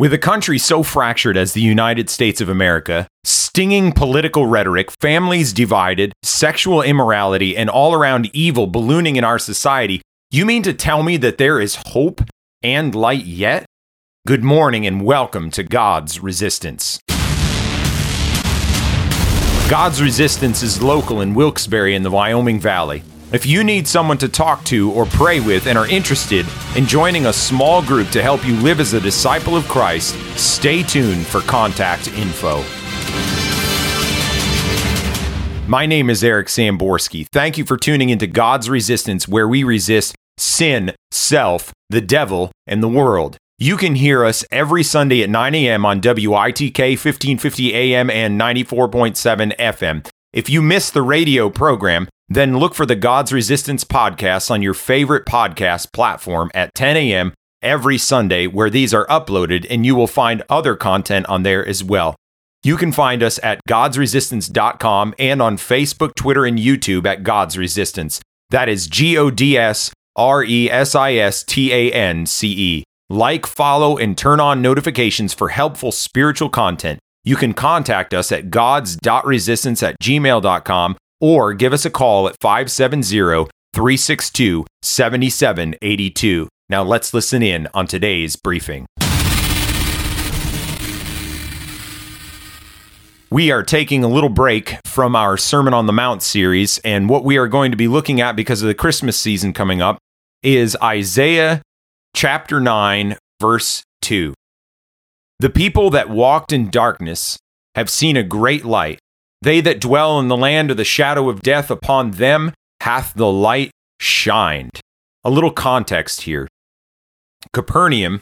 With a country so fractured as the United States of America, stinging political rhetoric, families divided, sexual immorality, and all around evil ballooning in our society, you mean to tell me that there is hope and light yet? Good morning and welcome to God's Resistance. God's Resistance is local in Wilkes-Barre in the Wyoming Valley. If you need someone to talk to or pray with and are interested in joining a small group to help you live as a disciple of Christ, stay tuned for contact info. My name is Eric Samborski. Thank you for tuning into God's Resistance, where we resist sin, self, the devil, and the world. You can hear us every Sunday at 9 a.m. on WITK 1550 AM and 94.7 FM. If you miss the radio program, then look for the God's Resistance podcast on your favorite podcast platform at 10 a.m. every Sunday, where these are uploaded, and you will find other content on there as well. You can find us at godsresistance.com and on Facebook, Twitter, and YouTube at God's Resistance. That is G O D S R E S I S T A N C E. Like, follow, and turn on notifications for helpful spiritual content. You can contact us at gods.resistance at gmail.com or give us a call at 570 362 7782. Now let's listen in on today's briefing. We are taking a little break from our Sermon on the Mount series, and what we are going to be looking at because of the Christmas season coming up is Isaiah chapter 9, verse 2. The people that walked in darkness have seen a great light. They that dwell in the land of the shadow of death, upon them hath the light shined. A little context here Capernaum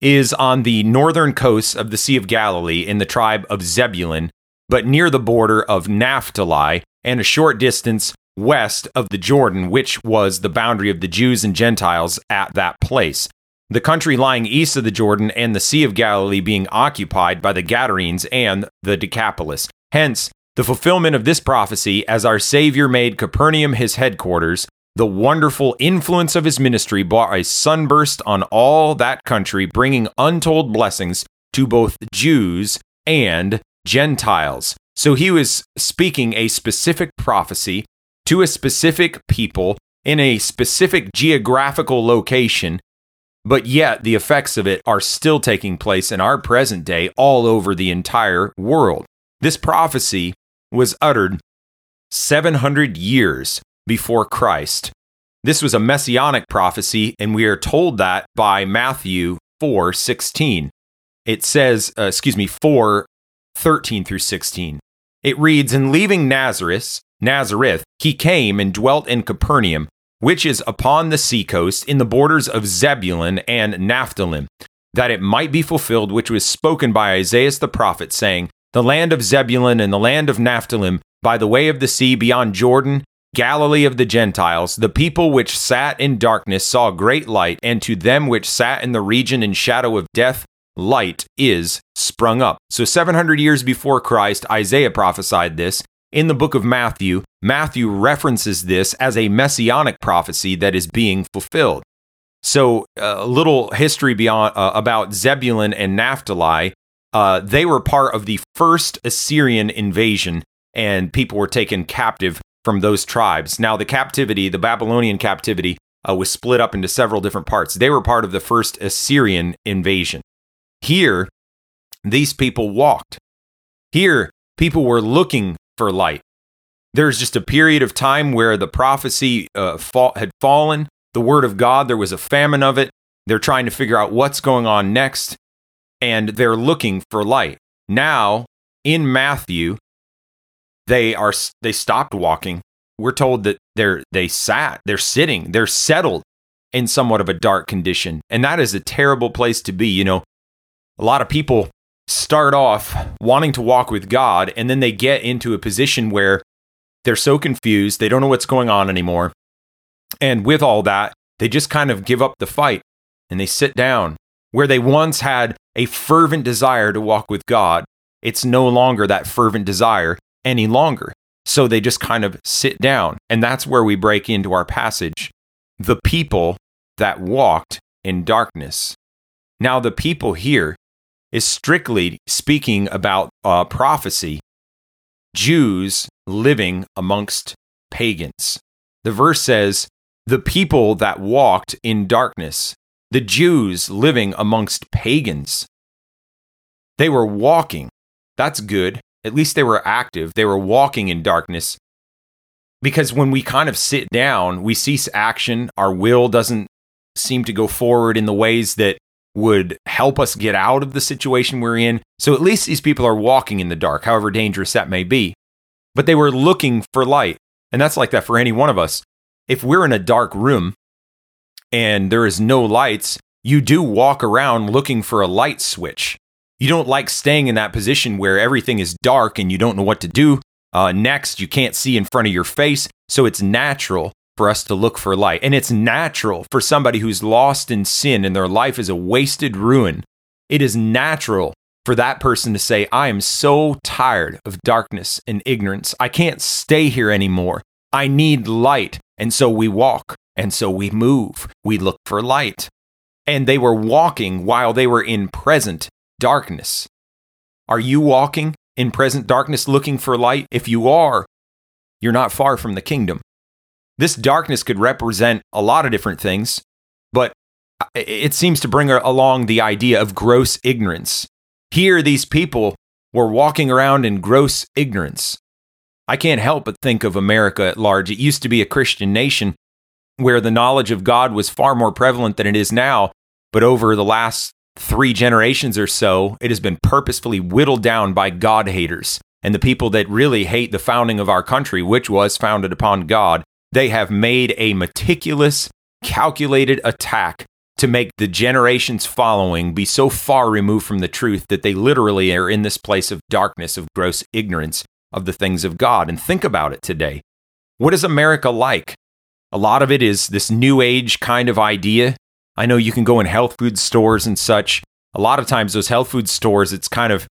is on the northern coast of the Sea of Galilee in the tribe of Zebulun, but near the border of Naphtali and a short distance west of the Jordan, which was the boundary of the Jews and Gentiles at that place. The country lying east of the Jordan and the Sea of Galilee being occupied by the Gadarenes and the Decapolis. Hence, the fulfillment of this prophecy, as our Savior made Capernaum his headquarters, the wonderful influence of his ministry brought a sunburst on all that country, bringing untold blessings to both Jews and Gentiles. So he was speaking a specific prophecy to a specific people in a specific geographical location, but yet the effects of it are still taking place in our present day all over the entire world. This prophecy was uttered 700 years before Christ. This was a messianic prophecy, and we are told that by Matthew 4 16. It says, uh, excuse me, 4 13 through 16. It reads, In leaving Nazareth, Nazareth, he came and dwelt in Capernaum, which is upon the seacoast in the borders of Zebulun and Naphtali, that it might be fulfilled which was spoken by Isaiah the prophet, saying, the land of Zebulun and the land of Naphtali, by the way of the sea beyond Jordan, Galilee of the Gentiles, the people which sat in darkness saw great light, and to them which sat in the region and shadow of death, light is sprung up. So 700 years before Christ, Isaiah prophesied this. In the book of Matthew, Matthew references this as a messianic prophecy that is being fulfilled. So, a little history beyond uh, about Zebulun and Naphtali. Uh, they were part of the first Assyrian invasion, and people were taken captive from those tribes. Now, the captivity, the Babylonian captivity, uh, was split up into several different parts. They were part of the first Assyrian invasion. Here, these people walked. Here, people were looking for light. There's just a period of time where the prophecy uh, fall, had fallen, the word of God, there was a famine of it. They're trying to figure out what's going on next and they're looking for light. Now, in Matthew, they are they stopped walking. We're told that they're they sat, they're sitting, they're settled in somewhat of a dark condition. And that is a terrible place to be, you know. A lot of people start off wanting to walk with God and then they get into a position where they're so confused, they don't know what's going on anymore. And with all that, they just kind of give up the fight and they sit down where they once had a fervent desire to walk with God, it's no longer that fervent desire any longer. So they just kind of sit down. And that's where we break into our passage. The people that walked in darkness. Now, the people here, is strictly speaking about uh, prophecy, Jews living amongst pagans. The verse says, the people that walked in darkness, the Jews living amongst pagans. They were walking. That's good. At least they were active. They were walking in darkness. Because when we kind of sit down, we cease action. Our will doesn't seem to go forward in the ways that would help us get out of the situation we're in. So at least these people are walking in the dark, however dangerous that may be. But they were looking for light. And that's like that for any one of us. If we're in a dark room and there is no lights, you do walk around looking for a light switch. You don't like staying in that position where everything is dark and you don't know what to do. Uh, next, you can't see in front of your face. So it's natural for us to look for light. And it's natural for somebody who's lost in sin and their life is a wasted ruin. It is natural for that person to say, I am so tired of darkness and ignorance. I can't stay here anymore. I need light. And so we walk, and so we move. We look for light. And they were walking while they were in present darkness. Are you walking in present darkness looking for light? If you are, you're not far from the kingdom. This darkness could represent a lot of different things, but it seems to bring along the idea of gross ignorance. Here, these people were walking around in gross ignorance. I can't help but think of America at large. It used to be a Christian nation where the knowledge of God was far more prevalent than it is now, but over the last three generations or so, it has been purposefully whittled down by God haters and the people that really hate the founding of our country, which was founded upon God. They have made a meticulous, calculated attack to make the generations following be so far removed from the truth that they literally are in this place of darkness, of gross ignorance of the things of God. And think about it today. What is America like? A lot of it is this new age kind of idea. I know you can go in health food stores and such. A lot of times, those health food stores, it's kind of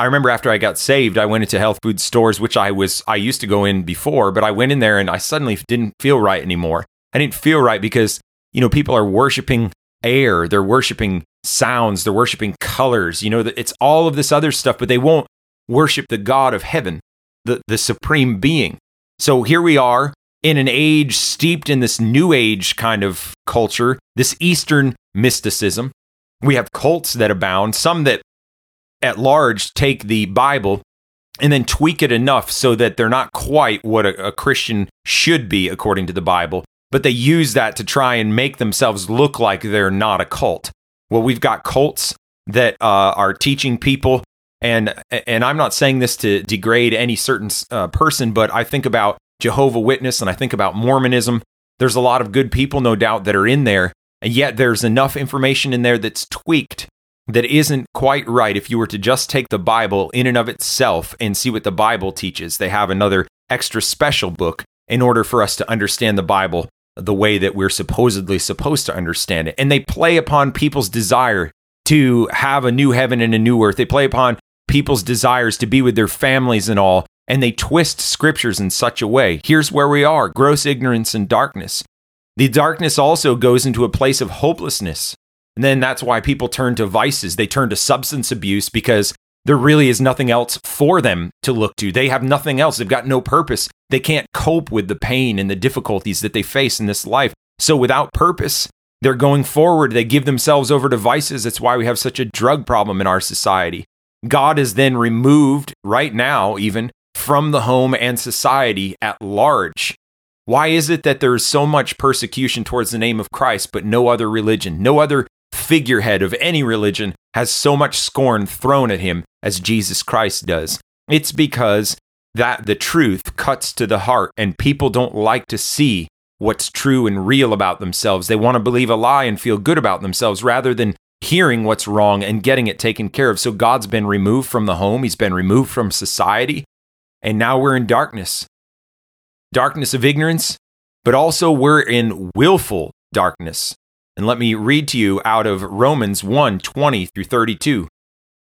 I remember after I got saved, I went into health food stores, which I was I used to go in before, but I went in there and I suddenly didn't feel right anymore. I didn't feel right because you know people are worshiping air, they're worshiping sounds, they're worshiping colors. You know, it's all of this other stuff, but they won't worship the God of heaven, the the supreme being. So here we are in an age steeped in this new age kind of culture, this Eastern mysticism. We have cults that abound, some that at large take the Bible and then tweak it enough so that they're not quite what a, a, Christian should be according to the Bible, but they use that to try and make themselves look like they're not a cult. Well, we've got cults that uh, are teaching people, and and I'm not saying this to degrade any certain uh, person, but I think about Jehovah Witness and I think about Mormonism. There's a lot of good people, no doubt, that are in there, and yet there's enough information in there that's tweaked that isn't quite right if you were to just take the Bible in and of itself and see what the Bible teaches. They have another extra special book in order for us to understand the Bible the way that we're supposedly supposed to understand it. And they play upon people's desire to have a new heaven and a new earth. They play upon people's desires to be with their families and all. And they twist scriptures in such a way. Here's where we are gross ignorance and darkness. The darkness also goes into a place of hopelessness. And then that's why people turn to vices. They turn to substance abuse because there really is nothing else for them to look to. They have nothing else. They've got no purpose. They can't cope with the pain and the difficulties that they face in this life. So without purpose, they're going forward. They give themselves over to vices. That's why we have such a drug problem in our society. God is then removed right now, even from the home and society at large. Why is it that there is so much persecution towards the name of Christ, but no other religion, no other figurehead of any religion has so much scorn thrown at him as Jesus Christ does. It's because that the truth cuts to the heart and people don't like to see what's true and real about themselves. They want to believe a lie and feel good about themselves rather than hearing what's wrong and getting it taken care of. So God's been removed from the home, he's been removed from society, and now we're in darkness. Darkness of ignorance, but also we're in willful darkness. And let me read to you out of Romans 1 20 through 32.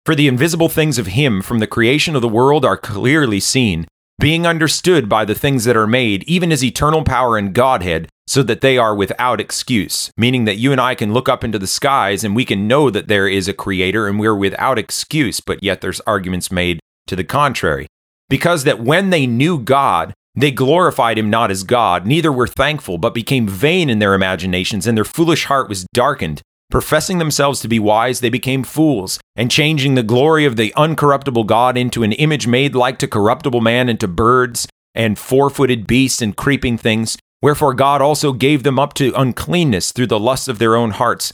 For the invisible things of him from the creation of the world are clearly seen being understood by the things that are made, even as eternal power and Godhead, so that they are without excuse. Meaning that you and I can look up into the skies and we can know that there is a creator and we're without excuse, but yet there's arguments made to the contrary. Because that when they knew God, they glorified him not as God, neither were thankful, but became vain in their imaginations, and their foolish heart was darkened. Professing themselves to be wise, they became fools, and changing the glory of the uncorruptible God into an image made like to corruptible man, into birds and four footed beasts and creeping things. Wherefore God also gave them up to uncleanness through the lusts of their own hearts,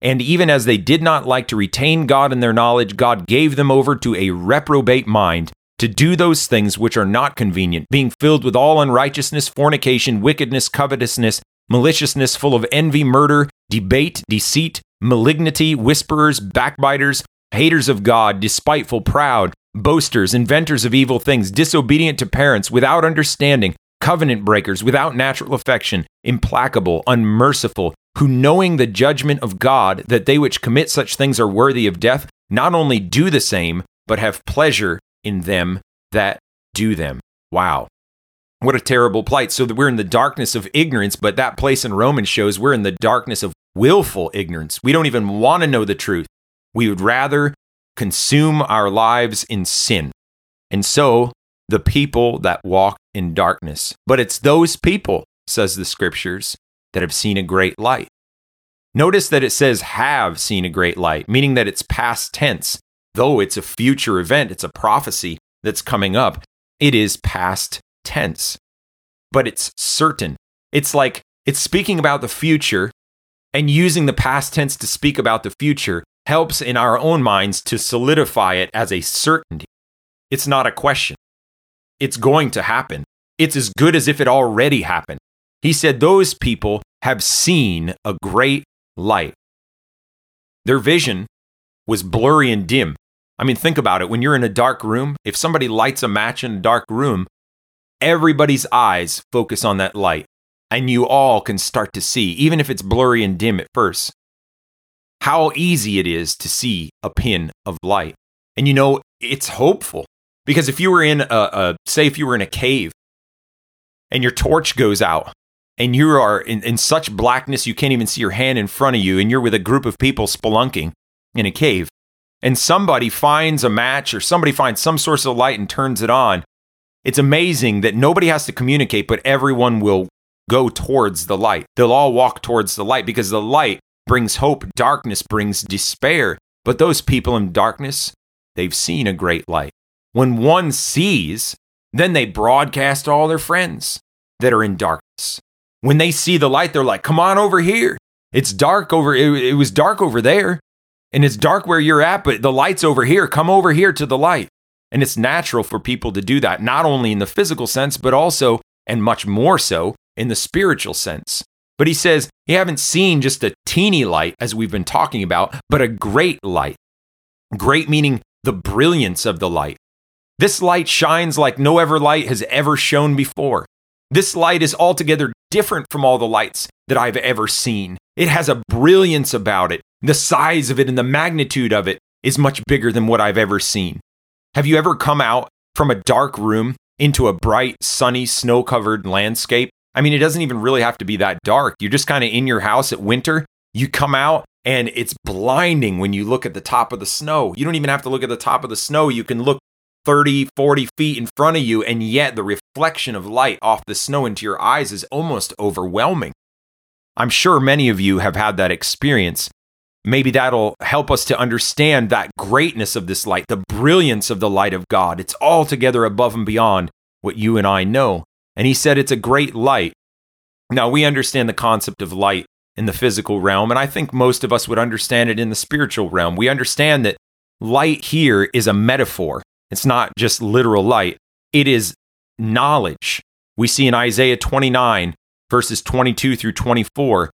And even as they did not like to retain God in their knowledge, God gave them over to a reprobate mind to do those things which are not convenient, being filled with all unrighteousness, fornication, wickedness, covetousness, maliciousness, full of envy, murder, debate, deceit, malignity, whisperers, backbiters, haters of God, despiteful, proud, boasters, inventors of evil things, disobedient to parents, without understanding, covenant breakers, without natural affection, implacable, unmerciful, who knowing the judgment of God, that they which commit such things are worthy of death, not only do the same, but have pleasure in them that do them. Wow. What a terrible plight. So we're in the darkness of ignorance, but that place in Romans shows we're in the darkness of willful ignorance. We don't even want to know the truth. We would rather consume our lives in sin. And so the people that walk in darkness. But it's those people, says the scriptures, that have seen a great light. Notice that it says have seen a great light, meaning that it's past tense though it's a future event, it's a prophecy that's coming up, it is past tense. But it's certain. It's like it's speaking about the future, and using the past tense to speak about the future helps in our own minds to solidify it as a certainty. It's not a question. It's going to happen. It's as good as if it already happened. He said, Those people have seen a great light. Their vision was blurry and dim. I mean, think about it. When you're in a dark room, if somebody lights a match in a dark room, everybody's eyes focus on that light, and you all can start to see, even if it's blurry and dim at first, how easy it is to see a pin of light. And you know, it's hopeful because if you were in a, a say, if you were in a cave and your torch goes out and you are in, in such blackness you can't even see your hand in front of you, and you're with a group of people spelunking in a cave, and somebody finds a match or somebody finds some source of light and turns it on, it's amazing that nobody has to communicate, but everyone will go towards the light. They'll all walk towards the light because the light brings hope, darkness brings despair. But those people in darkness, they've seen a great light. When one sees, then they broadcast to all their friends that are in darkness. When they see the light, they're like, come on over here. It's dark over, it, it was dark over there and it's dark where you're at, but the light's over here. Come over here to the light. And it's natural for people to do that, not only in the physical sense, but also, and much more so, in the spiritual sense. But he says, you haven't seen just a teeny light, as we've been talking about, but a great light. Great meaning the brilliance of the light. This light shines like no ever light has ever shone before. This light is altogether different from all the lights that I've ever seen. It has a brilliance about it the size of it and the magnitude of it is much bigger than what I've ever seen. Have you ever come out from a dark room into a bright, sunny, snow covered landscape? I mean, it doesn't even really have to be that dark. You're just kind of in your house at winter. You come out and it's blinding when you look at the top of the snow. You don't even have to look at the top of the snow. You can look 30, 40 feet in front of you, and yet the reflection of light off the snow into your eyes is almost overwhelming. I'm sure many of you have had that experience maybe that'll help us to understand that greatness of this light, the brilliance of the light of God. It's altogether above and beyond what you and I know. And he said it's a great light. Now, we understand the concept of light in the physical realm, and I think most of us would understand it in the spiritual realm. We understand that light here is a metaphor, it's not just literal light, it is knowledge. We see in Isaiah 29, verses 22 through 24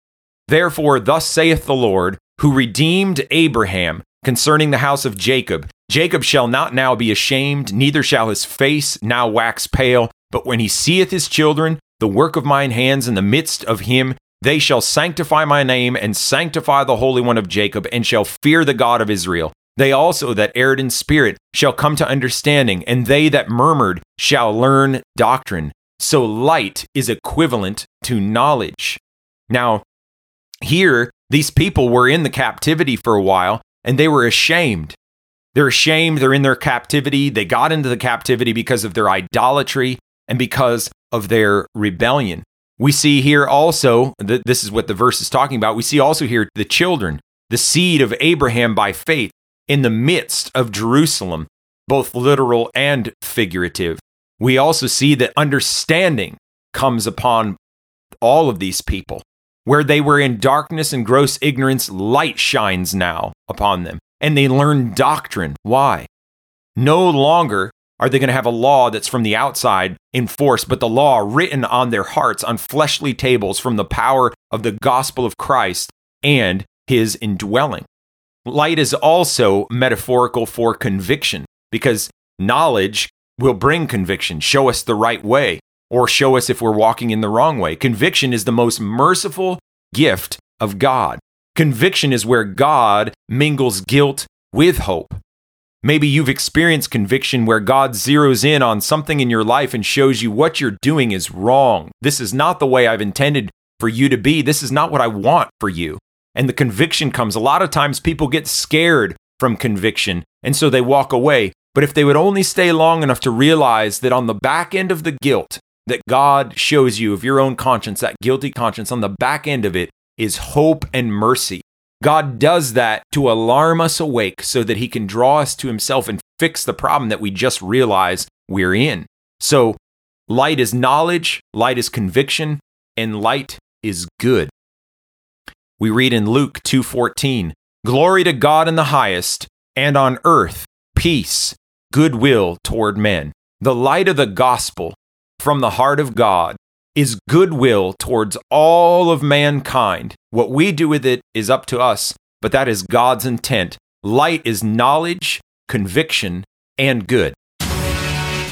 Therefore, thus saith the Lord, who redeemed Abraham concerning the house of Jacob Jacob shall not now be ashamed, neither shall his face now wax pale. But when he seeth his children, the work of mine hands in the midst of him, they shall sanctify my name and sanctify the Holy One of Jacob, and shall fear the God of Israel. They also that erred in spirit shall come to understanding, and they that murmured shall learn doctrine. So light is equivalent to knowledge. Now, here, these people were in the captivity for a while, and they were ashamed. They're ashamed. They're in their captivity. They got into the captivity because of their idolatry and because of their rebellion. We see here also, th- this is what the verse is talking about. We see also here the children, the seed of Abraham by faith in the midst of Jerusalem, both literal and figurative. We also see that understanding comes upon all of these people. Where they were in darkness and gross ignorance, light shines now upon them and they learn doctrine. Why? No longer are they going to have a law that's from the outside enforced, but the law written on their hearts on fleshly tables from the power of the gospel of Christ and his indwelling. Light is also metaphorical for conviction because knowledge will bring conviction, show us the right way, or show us if we're walking in the wrong way. Conviction is the most merciful gift of God. Conviction is where God mingles guilt with hope. Maybe you've experienced conviction where God zeroes in on something in your life and shows you what you're doing is wrong. This is not the way I've intended for you to be. This is not what I want for you. And the conviction comes. A lot of times people get scared from conviction, and so they walk away. But if they would only stay long enough to realize that on the back end of the guilt that God shows you of your own conscience, that guilty conscience, on the back end of it is hope and mercy. God does that to alarm us awake so that he can draw us to himself and fix the problem that we just realize we're in. So, light is knowledge, light is conviction, and light is good. We read in Luke 2:14, "Glory to God in the highest, and on earth peace, goodwill toward men." The light of the gospel from the heart of God is goodwill towards all of mankind. What we do with it is up to us, but that is God's intent. Light is knowledge, conviction, and good.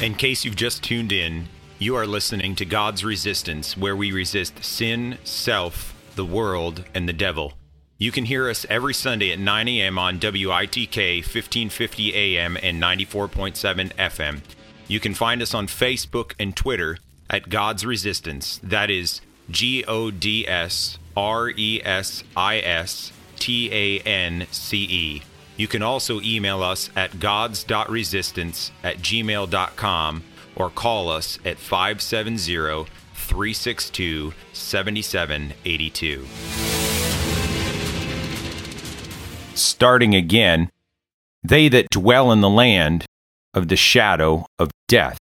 In case you've just tuned in, you are listening to God's Resistance, where we resist sin, self, the world, and the devil. You can hear us every Sunday at 9 a.m. on WITK 1550 AM and 94.7 FM. You can find us on Facebook and Twitter at God's Resistance. That is G O D S R E S I S T A N C E. You can also email us at gods.resistance at gmail.com or call us at 570 362 7782. Starting again, they that dwell in the land of the shadow of death.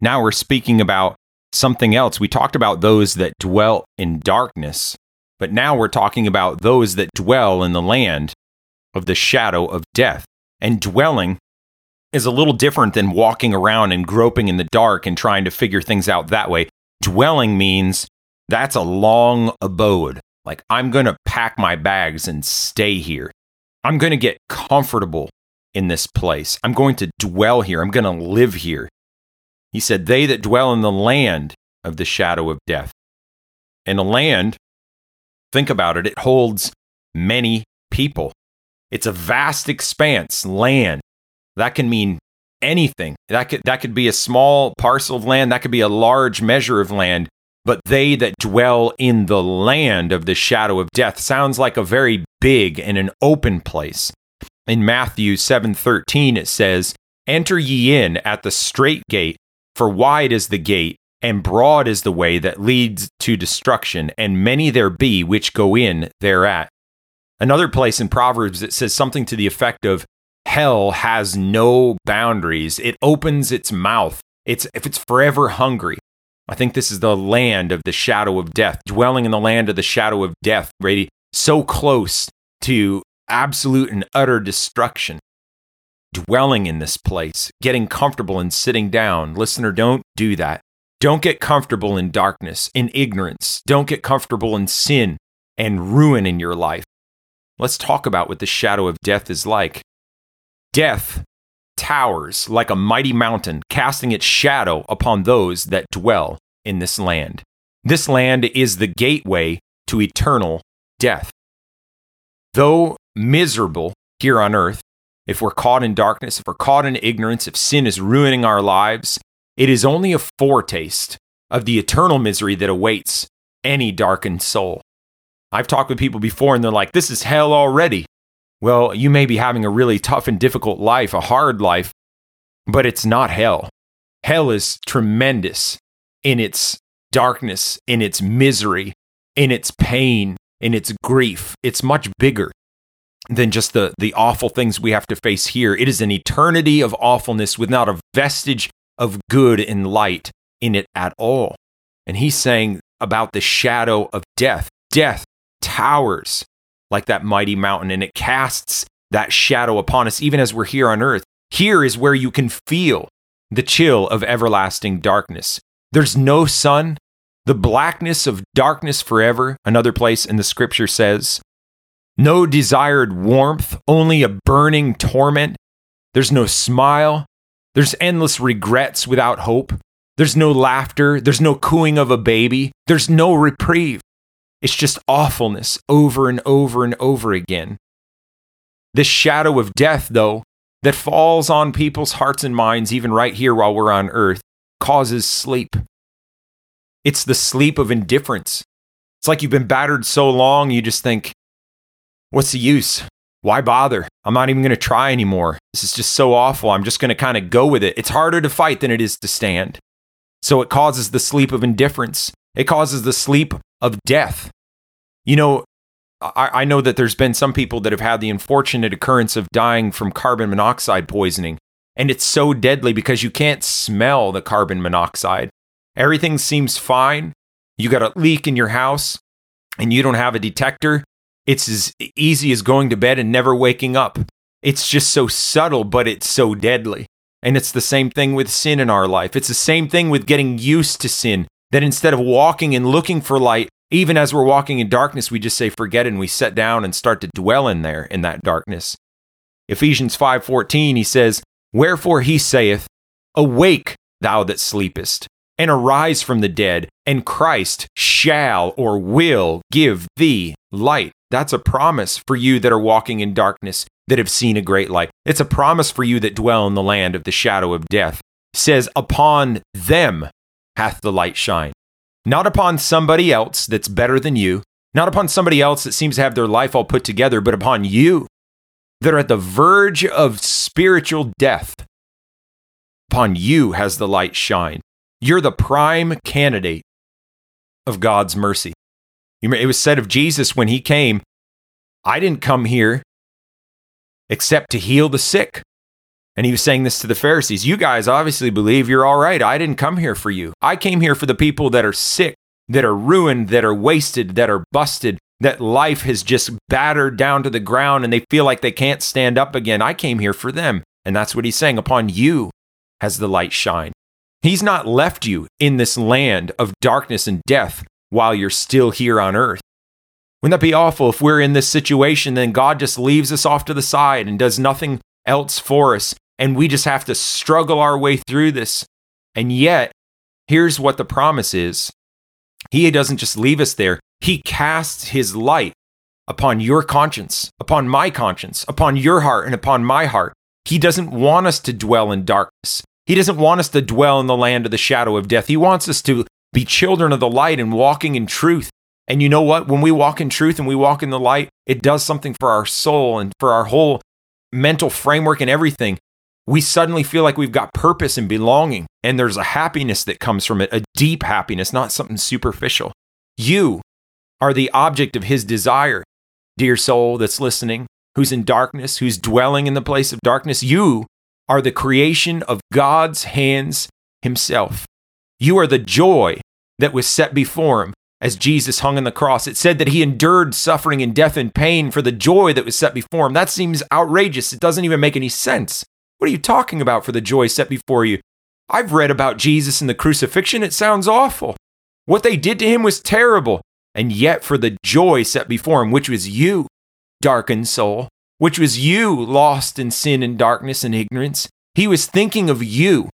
Now we're speaking about something else. We talked about those that dwell in darkness, but now we're talking about those that dwell in the land of the shadow of death. And dwelling is a little different than walking around and groping in the dark and trying to figure things out that way. Dwelling means that's a long abode. Like, I'm going to pack my bags and stay here. I'm going to get comfortable in this place. I'm going to dwell here. I'm going to live here. He said, They that dwell in the land of the shadow of death. And a land, think about it, it holds many people. It's a vast expanse, land. That can mean anything. That could, that could be a small parcel of land, that could be a large measure of land. But they that dwell in the land of the shadow of death sounds like a very big and an open place. In Matthew 7:13 it says, "Enter ye in at the strait gate, for wide is the gate, and broad is the way that leads to destruction, and many there be which go in thereat. Another place in Proverbs it says something to the effect of hell has no boundaries. It opens its mouth. It's if it's forever hungry. I think this is the land of the shadow of death, dwelling in the land of the shadow of death, ready so close to absolute and utter destruction dwelling in this place, getting comfortable and sitting down. Listener, don't do that. Don't get comfortable in darkness, in ignorance. Don't get comfortable in sin and ruin in your life. Let's talk about what the shadow of death is like. Death towers like a mighty mountain, casting its shadow upon those that dwell in this land. This land is the gateway to eternal death. Though miserable here on earth, if we're caught in darkness, if we're caught in ignorance, if sin is ruining our lives, it is only a foretaste of the eternal misery that awaits any darkened soul. I've talked with people before and they're like, this is hell already. Well, you may be having a really tough and difficult life, a hard life, but it's not hell. Hell is tremendous in its darkness, in its misery, in its pain, in its grief. It's much bigger than just the, the awful things we have to face here. It is an eternity of awfulness with not a vestige of good and light in it at all. And he's saying about the shadow of death. Death towers like that mighty mountain and it casts that shadow upon us, even as we're here on earth. Here is where you can feel the chill of everlasting darkness. There's no sun, the blackness of darkness forever, another place in the scripture says. No desired warmth, only a burning torment. There's no smile. There's endless regrets without hope. There's no laughter. There's no cooing of a baby. There's no reprieve. It's just awfulness over and over and over again. This shadow of death, though, that falls on people's hearts and minds, even right here while we're on earth, causes sleep. It's the sleep of indifference. It's like you've been battered so long, you just think, what's the use? Why bother? I'm not even going to try anymore. This is just so awful. I'm just going to kind of go with it. It's harder to fight than it is to stand. So it causes the sleep of indifference. It causes the sleep of death. You know, I, I, know that there's been some people that have had the unfortunate occurrence of dying from carbon monoxide poisoning. And it's so deadly because you can't smell the carbon monoxide. Everything seems fine. You got a leak in your house and you don't have a detector. It's as easy as going to bed and never waking up. It's just so subtle, but it's so deadly. And it's the same thing with sin in our life. It's the same thing with getting used to sin, that instead of walking and looking for light, even as we're walking in darkness, we just say forget it and we set down and start to dwell in there in that darkness. Ephesians 5:14 he says, "Wherefore he saith, awake thou that sleepest, and arise from the dead, and Christ shall or will give thee light." That's a promise for you that are walking in darkness that have seen a great light. It's a promise for you that dwell in the land of the shadow of death. It says, Upon them hath the light shine. Not upon somebody else that's better than you, not upon somebody else that seems to have their life all put together, but upon you that are at the verge of spiritual death. Upon you has the light shine. You're the prime candidate of God's mercy. It was said of Jesus when he came, I didn't come here except to heal the sick. And he was saying this to the Pharisees You guys obviously believe you're all right. I didn't come here for you. I came here for the people that are sick, that are ruined, that are wasted, that are busted, that life has just battered down to the ground and they feel like they can't stand up again. I came here for them. And that's what he's saying. Upon you has the light shine. He's not left you in this land of darkness and death while you're still here on earth. Wouldn't that be awful if we're in this situation, then God just leaves us off to the side and does nothing else for us, and we just have to struggle our way through this? And yet, here's what the promise is He doesn't just leave us there, He casts His light upon your conscience, upon my conscience, upon your heart, and upon my heart. He doesn't want us to dwell in darkness. He doesn't want us to dwell in the land of the shadow of death. He wants us to be children of the light and walking in truth. And you know what? When we walk in truth and we walk in the light, it does something for our soul and for our whole mental framework and everything. We suddenly feel like we've got purpose and belonging. And there's a happiness that comes from it, a deep happiness, not something superficial. You are the object of his desire, dear soul that's listening, who's in darkness, who's dwelling in the place of darkness. You are the creation of God's hands himself. You are the joy that was set before him as Jesus hung on the cross. It said that he endured suffering and death and pain for the joy that was set before him. That seems outrageous. It doesn't even make any sense. What are you talking about for the joy set before you? I've read about Jesus and the crucifixion. It sounds awful. What they did to him was terrible. And yet, for the joy set before him, which was you, darkened soul, which was you lost in sin and darkness and ignorance, he was thinking of you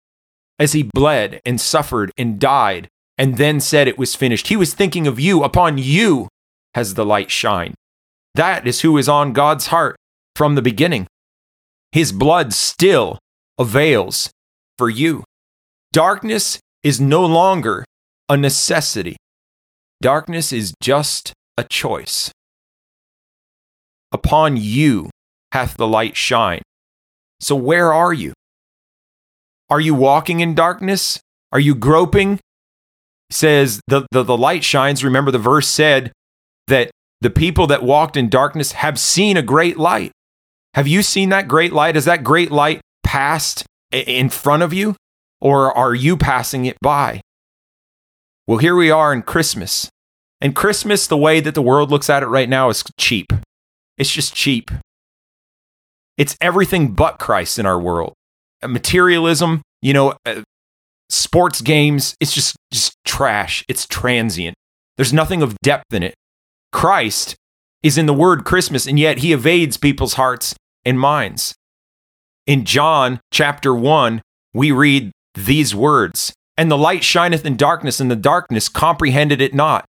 as he bled and suffered and died and then said it was finished. He was thinking of you. Upon you has the light shined. That is who is on God's heart from the beginning. His blood still avails for you. Darkness is no longer a necessity. Darkness is just a choice. Upon you hath the light shine. So where are you? Are you walking in darkness? Are you groping? says the, the, the light shines. Remember, the verse said that the people that walked in darkness have seen a great light. Have you seen that great light? Has that great light passed in front of you? Or are you passing it by? Well, here we are in Christmas. And Christmas, the way that the world looks at it right now, is cheap. It's just cheap. It's everything but Christ in our world. Materialism, you know, uh, sports games, it's just, just trash. It's transient. There's nothing of depth in it. Christ is in the word Christmas, and yet he evades people's hearts and minds. In John chapter 1, we read these words And the light shineth in darkness, and the darkness comprehended it not.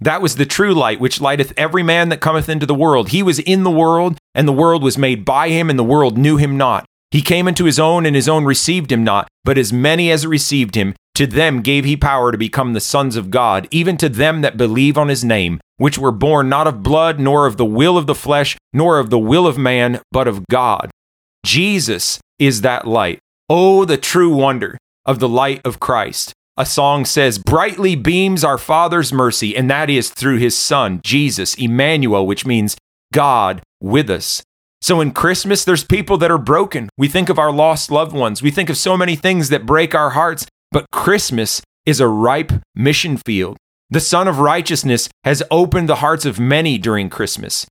That was the true light, which lighteth every man that cometh into the world. He was in the world, and the world was made by him, and the world knew him not. He came into his own, and his own received him not. But as many as received him, to them gave he power to become the sons of God, even to them that believe on his name, which were born not of blood, nor of the will of the flesh, nor of the will of man, but of God. Jesus is that light. Oh, the true wonder of the light of Christ. A song says, Brightly beams our Father's mercy, and that is through his Son, Jesus, Emmanuel, which means God with us. So in Christmas, there's people that are broken. We think of our lost loved ones. We think of so many things that break our hearts. But Christmas is a ripe mission field. The Son of Righteousness has opened the hearts of many during Christmas.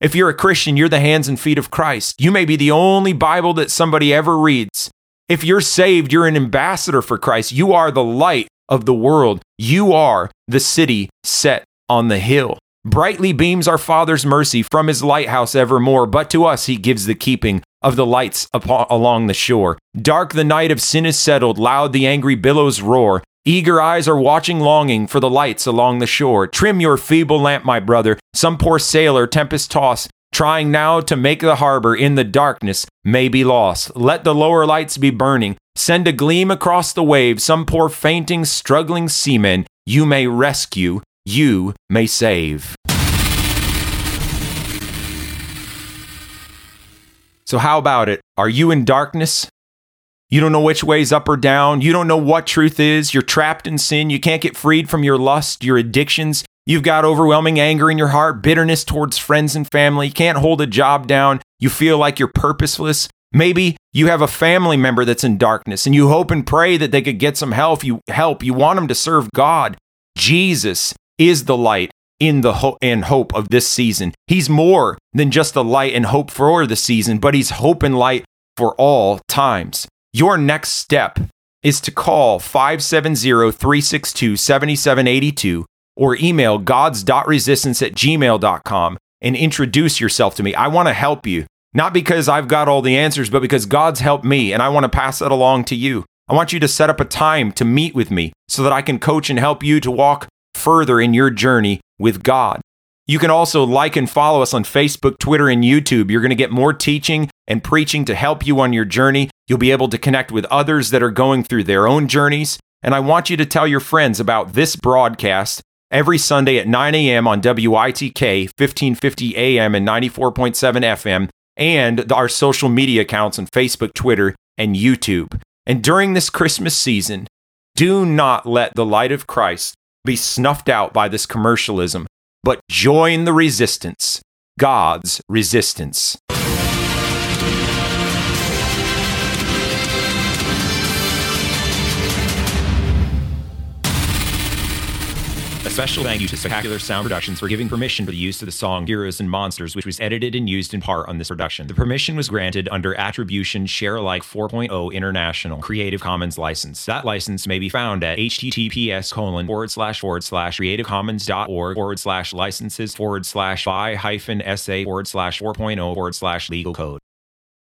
If you're a Christian, you're the hands and feet of Christ. You may be the only Bible that somebody ever reads. If you're saved, you're an ambassador for Christ. You are the light of the world. You are the city set on the hill. Brightly beams our Father's mercy from his lighthouse evermore, but to us he gives the keeping of the lights upon, along the shore. Dark the night of sin is settled, loud the angry billows roar. Eager eyes are watching, longing for the lights along the shore. Trim your feeble lamp, my brother. Some poor sailor, tempest tossed, trying now to make the harbor in the darkness, may be lost. Let the lower lights be burning. Send a gleam across the wave. Some poor fainting, struggling seaman you may rescue you may save. So, how about it? Are you in darkness? You don't know which way's up or down. You don't know what truth is. You're trapped in sin. You can't get freed from your lust, your addictions. You've got overwhelming anger in your heart, bitterness towards friends and family. You can't hold a job down. You feel like you're purposeless. Maybe you have a family member that's in darkness and you hope and pray that they could get some help. You help. You want them to serve God. Jesus is the light in the ho- and hope of this season. He's more than just the light and hope for the season, but he's hope and light for all times. Your next step is to call 570-362-7782 or email gods.resistance at gmail.com and introduce yourself to me. I want to help you, not because I've got all the answers, but because God's helped me and I want to pass that along to you. I want you to set up a time to meet with me so that I can coach and help you to walk further in your journey with God. You can also like and follow us on Facebook, Twitter, and YouTube. You're going to get more teaching and preaching to help you on your journey. You'll be able to connect with others that are going through their own journeys. And I want you to tell your friends about this broadcast every Sunday at 9 a.m. on WITK, 1550 AM and 94.7 FM, and our social media accounts on Facebook, Twitter, and YouTube. And during this Christmas season, do not let the light of Christ be snuffed out by this commercialism, but join the resistance, God's resistance. Special thank you to Spectacular Sound Productions for giving permission for the use of the song Heroes and Monsters, which was edited and used in part on this production. The permission was granted under Attribution Share Alike 4.0 International Creative Commons license. That license may be found at https colon forward slash forward slash creativecommons.org forward slash licenses forward slash by hyphen sa forward slash 4.0 forward slash legal code.